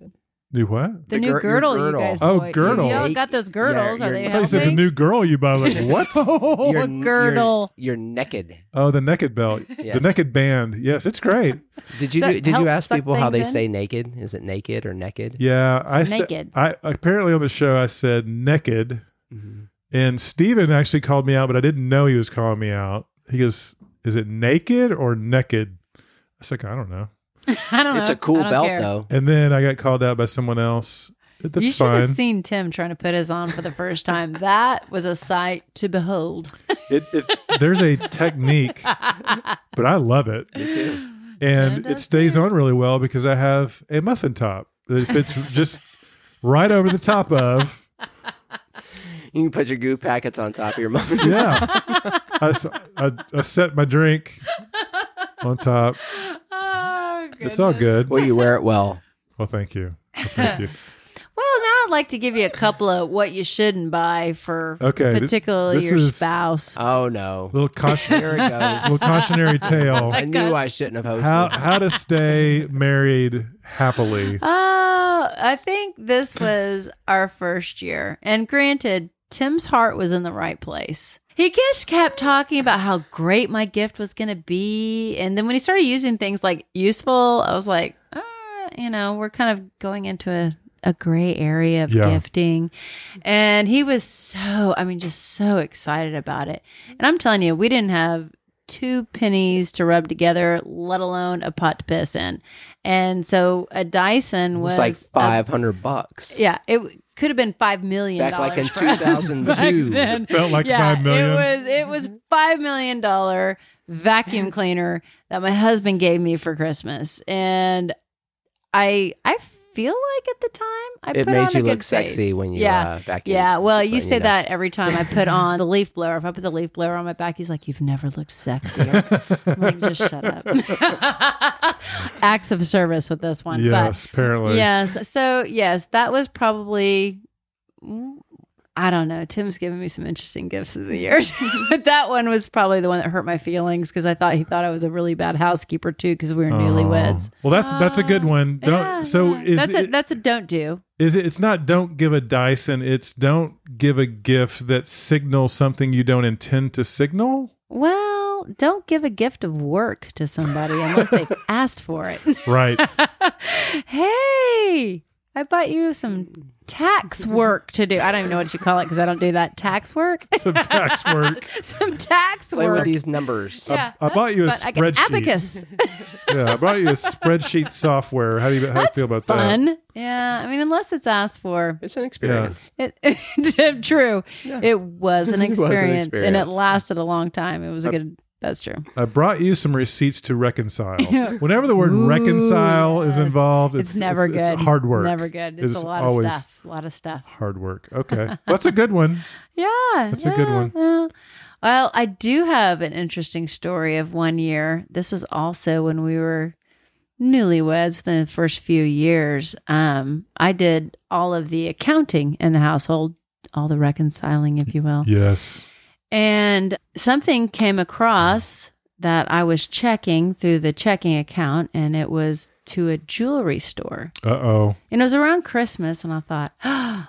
Do what? The, The new gir- your girdle, you girdle. guys. Oh, boy- girdle. You all got those girdles. Yeah, Are they I thought you said the new girl you bought. Like (laughs) what? (laughs) oh, girdle. You're, you're naked. oh, the naked belt, (laughs) Yes. the naked band. Yes, it's great. Did you That did you ask people how they in? say naked? Is it naked or naked? Yeah, I said. naked. I apparently on the show I said naked, Mm-hmm. and Steven actually called me out, but I didn't know he was calling me out. He goes, "Is it naked or naked?" I was like, "I don't know." (laughs) I don't know. It's a cool I don't belt care. though. And then I got called out by someone else. That's you should fine. have seen Tim trying to put his on for the first time. That was a sight to behold. (laughs) it, it, there's a technique, (laughs) but I love it. Me too. and it stays on really well because I have a muffin top that fits just right over the top of. You can put your goo packets on top of your muffin. Yeah, I I set my drink on top. It's all good. well, you wear it well. Well, thank you. Well, thank you. Well, now I'd like to give you a couple of what you shouldn't buy for Okay, particularly this your is- spouse. Oh no. Little caution, Here it goes. (laughs) little cautionary (laughs) tale. I knew I shouldn't have hosted. How how to stay married happily. Oh, (laughs) I think this was our first year. And granted, Tim's heart was in the right place. He just kept talking about how great my gift was going to be. And then when he started using things like useful, I was like, ah, you know, we're kind of going into a, a gray area of Yeah. gifting. And he was so, I mean, just so excited about it. And I'm telling you, we didn't have two pennies to rub together, let alone a pot to piss in. And so a Dyson it was was like a- five hundred bucks. yeah, it w- could have been five million Back like in 2002. (laughs) back then. Felt like yeah, five million. It was it was five million dollar vacuum cleaner that my husband gave me for Christmas, and I I feel like at the time I It put made on you a look good sexy face. when you, yeah uh, vacuumed, yeah. Well, you say you know. that every time I put on the leaf blower. If I put the leaf blower on my back, he's like, "You've never looked sexier." I'm like, just shut up. (laughs) Acts of service with this one, but Yes, apparently. Yes. So yes, that was probably. I don't know. Tim's given me some interesting gifts of the year. (laughs) but that one was probably the one that hurt my feelings because I thought he thought I was a really bad housekeeper too because we were newlyweds. Oh. Well, that's that's a good ah. one. Don't. Yeah, so yeah. is that's a it, that's a don't do. is it? It's not. Don't give a Dyson. It's don't give a gift that signals something you don't intend to signal. Well, don't give a gift of work to somebody unless they've (laughs) asked for it. Right. (laughs) hey, I bought you some tax work to do. I don't even know what you call it because I don't do that. Tax work? (laughs) Some tax work. (laughs) some tax Play work. with these numbers. yeah, I bought you a that's fun. I get spreadsheet. abacus. (laughs) Yeah, I brought you a spreadsheet software. How do you how do you That's feel about that? fun. Yeah, I mean, unless it's asked for. It's an experience. It, true. It was an It was an experience, and it experience. lasted a long time. It was a good That's true. I brought you some receipts to reconcile. (laughs) Whenever the word reconcile is involved, It's, it's, never it's- good. It's hard work. Never good. It's, It's a lot of stuff. A lot of stuff. Hard work. Okay, (laughs) that's a good one. Yeah. That's a good one. yeah. Well, I do have an interesting story of one year. This was also when we were newlyweds within the first few years. Um, I did all of the accounting in the household, all the reconciling, if you will. Yes. And something came across that I was checking through the checking account, and it was to a jewelry store. Uh oh. And it was around Christmas, and I thought, (gasps) uh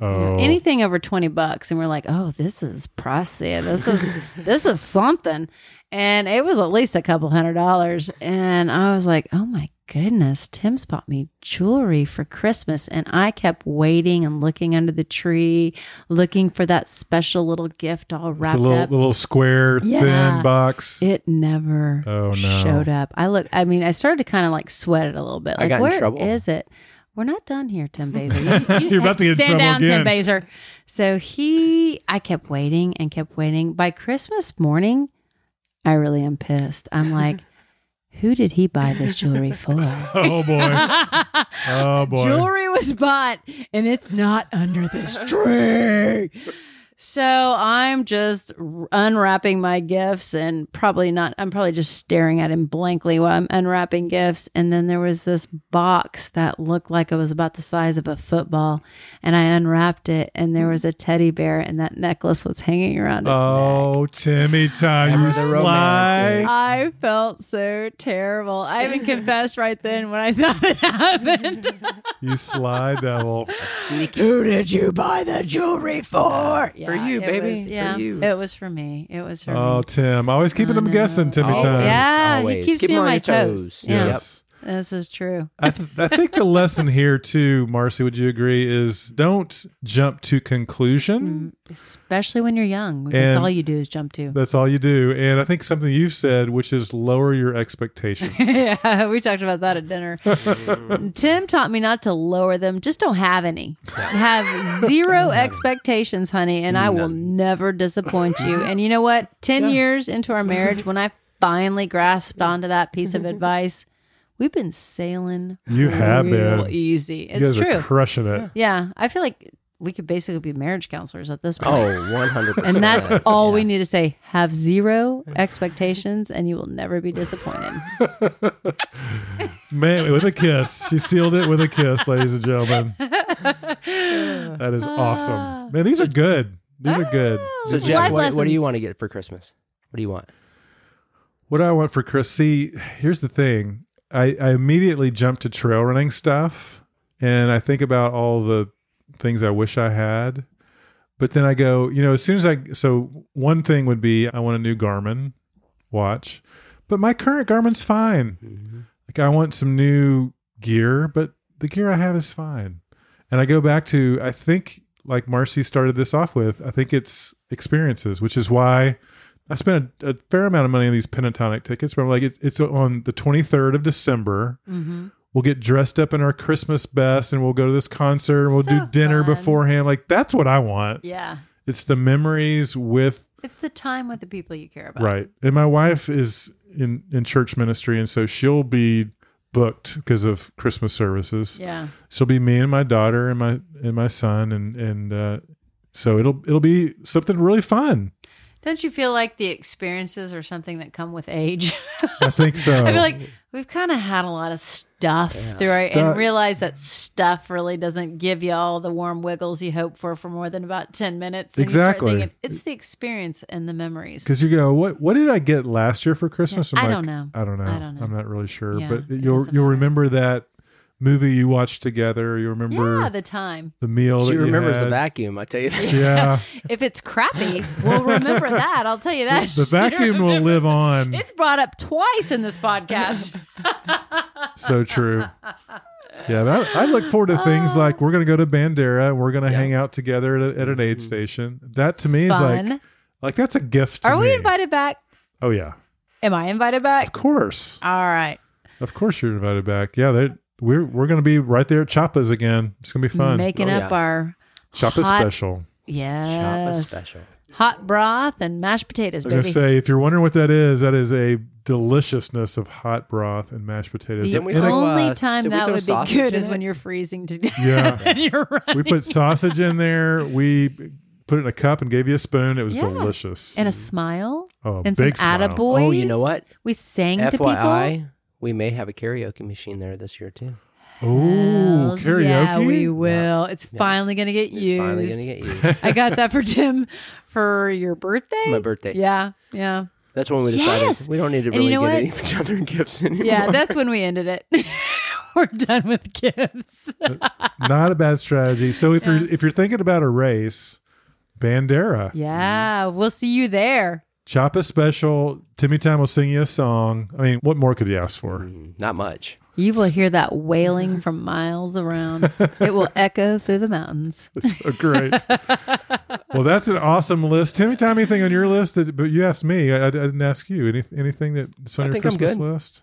oh, anything over 20 bucks and we're like oh this is pricey this is this is something and it was at least a couple hundred dollars and i was like oh my goodness tim's bought me jewelry for christmas and i kept waiting and looking under the tree looking for that special little gift all It's a wrapped little up little square Yeah. thin box. it never Oh, no. showed up i look i mean i started to kind of like sweat it a little bit I like got in where is trouble. it we're not done here, Tim (laughs) Baser. (laughs) You, you You're about to get in stand trouble down, again. Tim Baser. So he, I kept waiting and kept waiting. By Christmas morning, I really am pissed. I'm like, (laughs) who did he buy this jewelry (laughs) for? oh boy. (laughs) Oh boy. Jewelry was bought and it's not under this tree. So I'm just unwrapping my gifts and probably not, I'm probably just staring at him blankly while I'm unwrapping gifts. And then there was this box that looked like it was about the size of a football. And I unwrapped it and there was a teddy bear and that necklace was hanging around its neck. Oh, Timmy time, you the romance, sly. I felt so terrible. I even confessed right then when I (laughs) thought it happened. You sly devil. Who did you buy the jewelry for? For uh, you, it baby. was- For yeah, you. it was for me. It was for Oh, me. Tim. Always keeping them guessing, Timmy Always. time. Yeah, he keeps Keep me 'em on on my toes. toes. Yeah, Yes. This is true. I, th- I think the lesson here too, Marcy, would you agree, is don't jump to conclusion. Mm, especially when you're young. That's all you do is jump to. That's all you do. And I think something you've said, which is lower your expectations. (laughs) yeah, we talked about that at dinner. (laughs) Tim taught me not to lower them. Just don't have any. Have zero (laughs) expectations, honey, and I will never disappoint you. And you know what? 10 years into our marriage, when I finally grasped onto that piece of advice, we've been sailing You have been. easy. you It's guys true. are crushing it. yeah, I feel like we could basically be marriage counselors at this point. Oh, 100%. And that's all we need to say. Have zero expectations, and you will never be disappointed. (laughs) Man, with a kiss. She sealed it with a kiss, ladies and gentlemen. (laughs) That is ah. awesome. Man, these are good. These are good. Oh, so, Jeff, what, what do you want to get for Christmas? What do you want? What do I want for Chris? See, here's the thing. I, I immediately jump to trail running stuff and I think about all the things I wish I had. But then I go, you know, as soon as I so one thing would be I want a new Garmin watch. But my current Garmin's fine. Mm-hmm. Like I want some new gear, but the gear I have is fine. And I go back to I think like Marcy started this off with, I think it's experiences, which is why I spent a, a fair amount of money on these Pentatonic tickets. But I'm like, it's, it's on the 23rd of December. We'll get dressed up in our Christmas best and we'll go to this concert and we'll So do dinner fun. beforehand. Like, that's what I want. Yeah. It's the memories with, It's the time with the people you care about. right. And my wife is in, in church ministry. And so she'll be booked because of Christmas services. Yeah. So it'll be me and my daughter and my, and my son. And, and, uh, so it'll, it'll be something really fun. Don't you feel like the experiences are something that come with age? (laughs) I think so. I feel like we've kind of had a lot of stuff through our, and realize that stuff really doesn't give you all the warm wiggles you hope for for more than about 10 minutes. And Exactly. thinking, it's the experience and the memories. Because you go, what what did I get last year for Christmas? Yeah, I like, don't know. I don't know. I don't know. I'm not really sure. Yeah, but you'll you'll matter. remember that movie you watched together. You remember Yeah, the time. the meal. She that you remembers the vacuum, I tell you that. Yeah, (laughs) If it's crappy, we'll remember that. I'll tell you that. the (laughs) vacuum will live on. (laughs) It's brought up twice in this podcast. so true. Yeah, but I, I look forward to things uh, like we're going to go to Bandera and we're going to hang out together at, at an aid mm-hmm. station. That to me is like like that's a gift. To Are we invited back? Oh yeah, Am I invited back? of course, All right. of course you're invited back. Yeah, they we're we're going to be right there at Chappa's again. It's going to be fun. Making Oh, up yeah. our Chappa's hot- special. Shoppa Yes. special. hot broth and mashed potatoes, I was gonna say, if you're wondering what that is, that is a deliciousness of hot broth and mashed potatoes. the Didn't we In a- throw, only uh, time that would be good is it? when you're freezing to death. Yeah. (laughs) and you're running. we put sausage in there. We put it in a cup and gave you a spoon. It was Yeah. delicious. and a smile oh, and some big smile. attaboys. Oh, you know what? We sang to people. FYI, we may have a karaoke machine there this year too. Oh, Hells karaoke. Yeah, we will. It's Yeah. finally going to get It's used. finally going to get (laughs) used. I got that for Tim for your birthday. My birthday. Yeah, yeah, That's when we decided Yes! we don't need to And you really know get what? each (laughs) other gifts anymore. yeah. That's when we ended it. (laughs) We're done with gifts. Uh, not a bad strategy. So if you're if you're thinking about a race, Bandera, yeah, we'll see you there. Choppa special. Timmy Time will sing you a song. I mean, what more could he ask for? Mm, not much. You will hear that wailing from miles around. It will echo through the mountains. It's (laughs) so great. well, that's an awesome list. Timmy Time, anything on your list? That, but you asked me. I, I didn't ask you. Any, anything that's on I your think I'm Christmas good. list?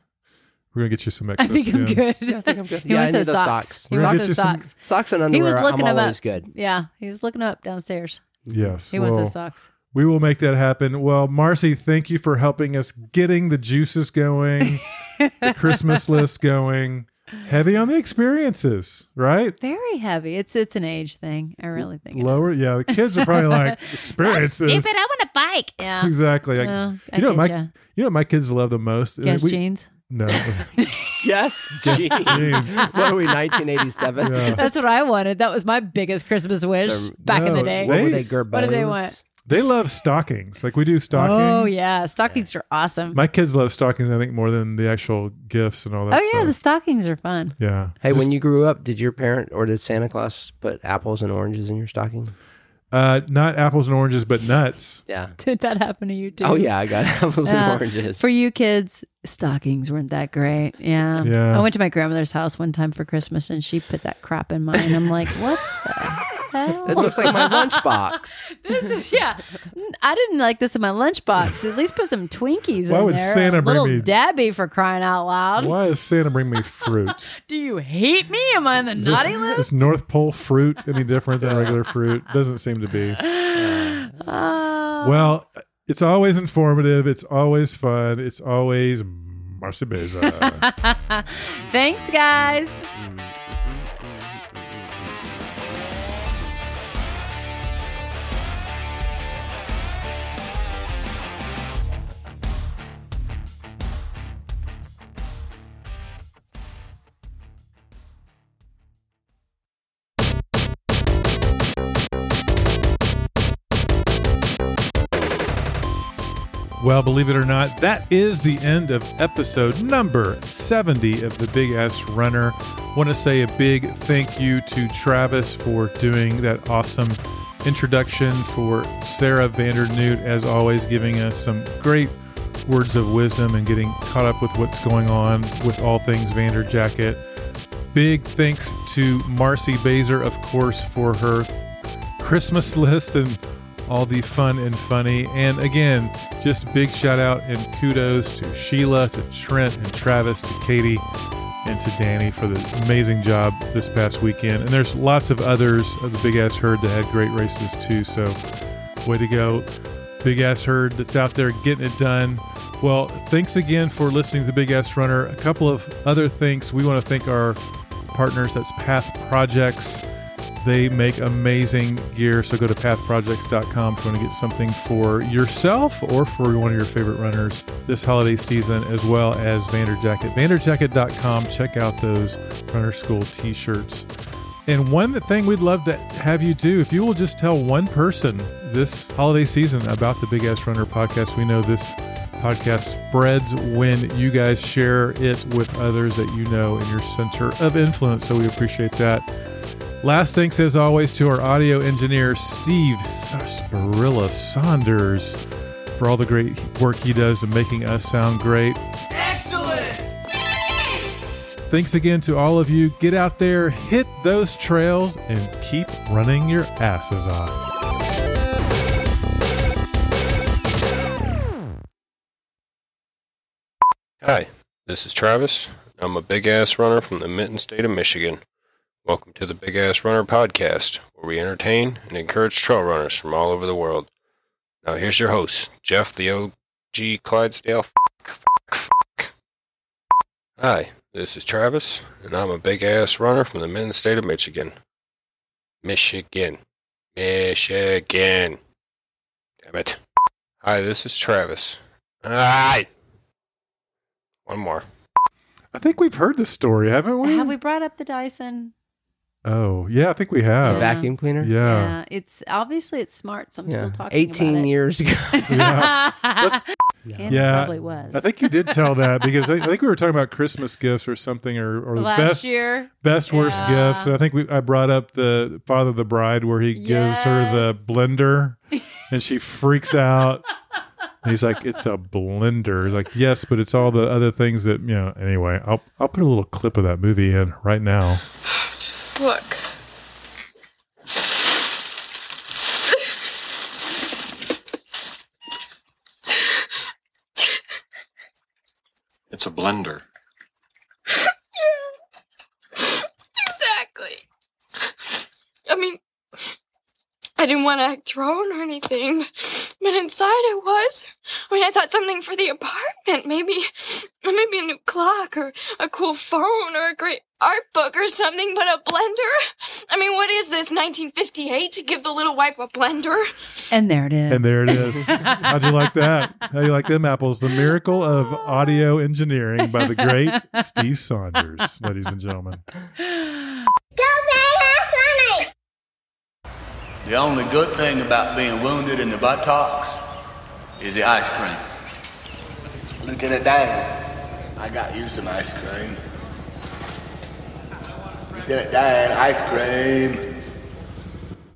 We're gonna get you some I excess. think I'm yeah. good. Yeah, I think I'm good. He yeah, wants I need those those socks. socks. He We're gonna wants get those you some- socks. Socks and He was underwear. looking I'm them always up. good. Yeah, he was looking up downstairs. Yes. He wants well, those socks. We will make that happen. Well, Marcy, thank you for helping us getting the juices going, the Christmas (laughs) list going. Heavy on the experiences, right? Very heavy. It's it's an age thing. I really think. Lower, yeah. The kids are probably like (laughs) experiences. Stupid. I want a bike. Yeah. Exactly. Like, Well, I you know, my ya. you know my kids love the most. Guess We- jeans. No, (laughs) Yes. Jeez. jeans. what are we, 1987? Yeah. That's what I wanted. That was my biggest Christmas wish So, back in the day. What were they, Girbauds? What do they want? They love stockings. Like we do stockings. Oh yeah, stockings are awesome. My kids love stockings. I think more than the actual gifts and all that. oh yeah, the stockings are fun. yeah. Hey, Just- when you grew up, did your parent or did Santa Claus put apples and oranges in your stocking? uh, not apples and oranges, but nuts. Yeah. (laughs) Did that happen to you too? Oh yeah, I got (laughs) apples Yeah. and oranges. For you kids, stockings weren't that great. Yeah. Yeah. I went to my grandmother's house one time for Christmas and she put that crap in mine. I'm like, (laughs) what the hell? it looks like my lunchbox. (laughs) this is yeah. I didn't like this in my lunchbox. At least put some Twinkies Why in would there. Santa A bring little me- Debbie for crying out loud. Why does Santa bring me fruit? (laughs) Do you hate me? Am I on the Is naughty this- list? Is North Pole fruit any different than regular fruit? Doesn't seem to be. Ah. (sighs) Well, it's always informative. It's always fun. It's always Marcy Baser. (laughs) Thanks, guys. Well, believe it or not, that is the end of episode number 70 of the Big Ass Runner. Want to say a big thank you to Travis for doing that awesome introduction, for Sarah Vandernewt, as always, giving us some great words of wisdom and getting caught up with what's going on with all things Vander Jacket. Big thanks to Marcy Baser, of course, for her Christmas (laughs) list and all the fun and funny. And again, just big shout out and kudos to Sheila, to Trent, and Travis, to Katie, and to Danny for the amazing job this past weekend. And there's lots of others of the Big Ass Herd that had great races too. So, way to go, Big Ass Herd that's out there getting it done. Well, thanks again for listening to the Big Ass Runner. A couple of other things we want to thank our partners. That's Path Projects. They make amazing gear. So go to pathprojects.com if you want to get something for yourself or for one of your favorite runners this holiday season, as well as Vanderjacket. Vanderjacket.com. Check out those runner school t shirts. And one thing we'd love to have you do, if you will just tell one person this holiday season about the Big Ass Runner podcast, we know this podcast spreads when you guys share it with others that you know in your center of influence. So we appreciate that. Last thanks, as always, to our audio engineer, Steve Sarsaparilla Saunders, for all the great work he does in making us sound great. Excellent! Thanks again to all of you. Get out there, hit those trails, and keep running your asses off. Hi, this is Travis. I'm a big ass runner from the Mitten State of Michigan. Welcome to the Big Ass Runner Podcast, where we entertain and encourage trail runners from all over the world. Now here's your host, Jeff the OG Clydesdale. Hi, this is Travis, and I'm a big ass runner from the Minden state of Michigan. Michigan. Michigan. Damn it. Hi, this is Travis. Alright. One more. I think we've heard this story, haven't we? Have we brought up the Dyson? Oh, yeah, I think we have. Yeah. Vacuum cleaner. Yeah. it's obviously it's smart. So I'm still talking. 18 about it. years ago. (laughs) (laughs) Yeah. And Yeah. it probably was. I think you did tell that because I, I think we were talking about Christmas gifts or something, or, or the last best year. best worst Yeah. gifts. And I think we I brought up the Father of the Bride where he gives her the blender, (laughs) and she freaks out. And he's like, "It's a blender." He's like, "Yes, but it's all the other things that you know." Anyway, I'll I'll put a little clip of that movie in right now. Look. It's a blender. Exactly. I mean, I didn't want to act thrown or anything, but inside I was. I mean, I thought something for the apartment, maybe, maybe a new clock or a cool phone or a great art book or something. But a blender? I mean, what is this? 1958 to give the little wife a blender? And there it is. And there it is. (laughs) How'd you like that? How do you like them apples? The miracle of audio engineering by the great Steve Saunders, ladies and gentlemen. The only good thing about being wounded in the buttocks is the ice cream. Lieutenant Dan, I got you some ice cream. Dan, ice cream.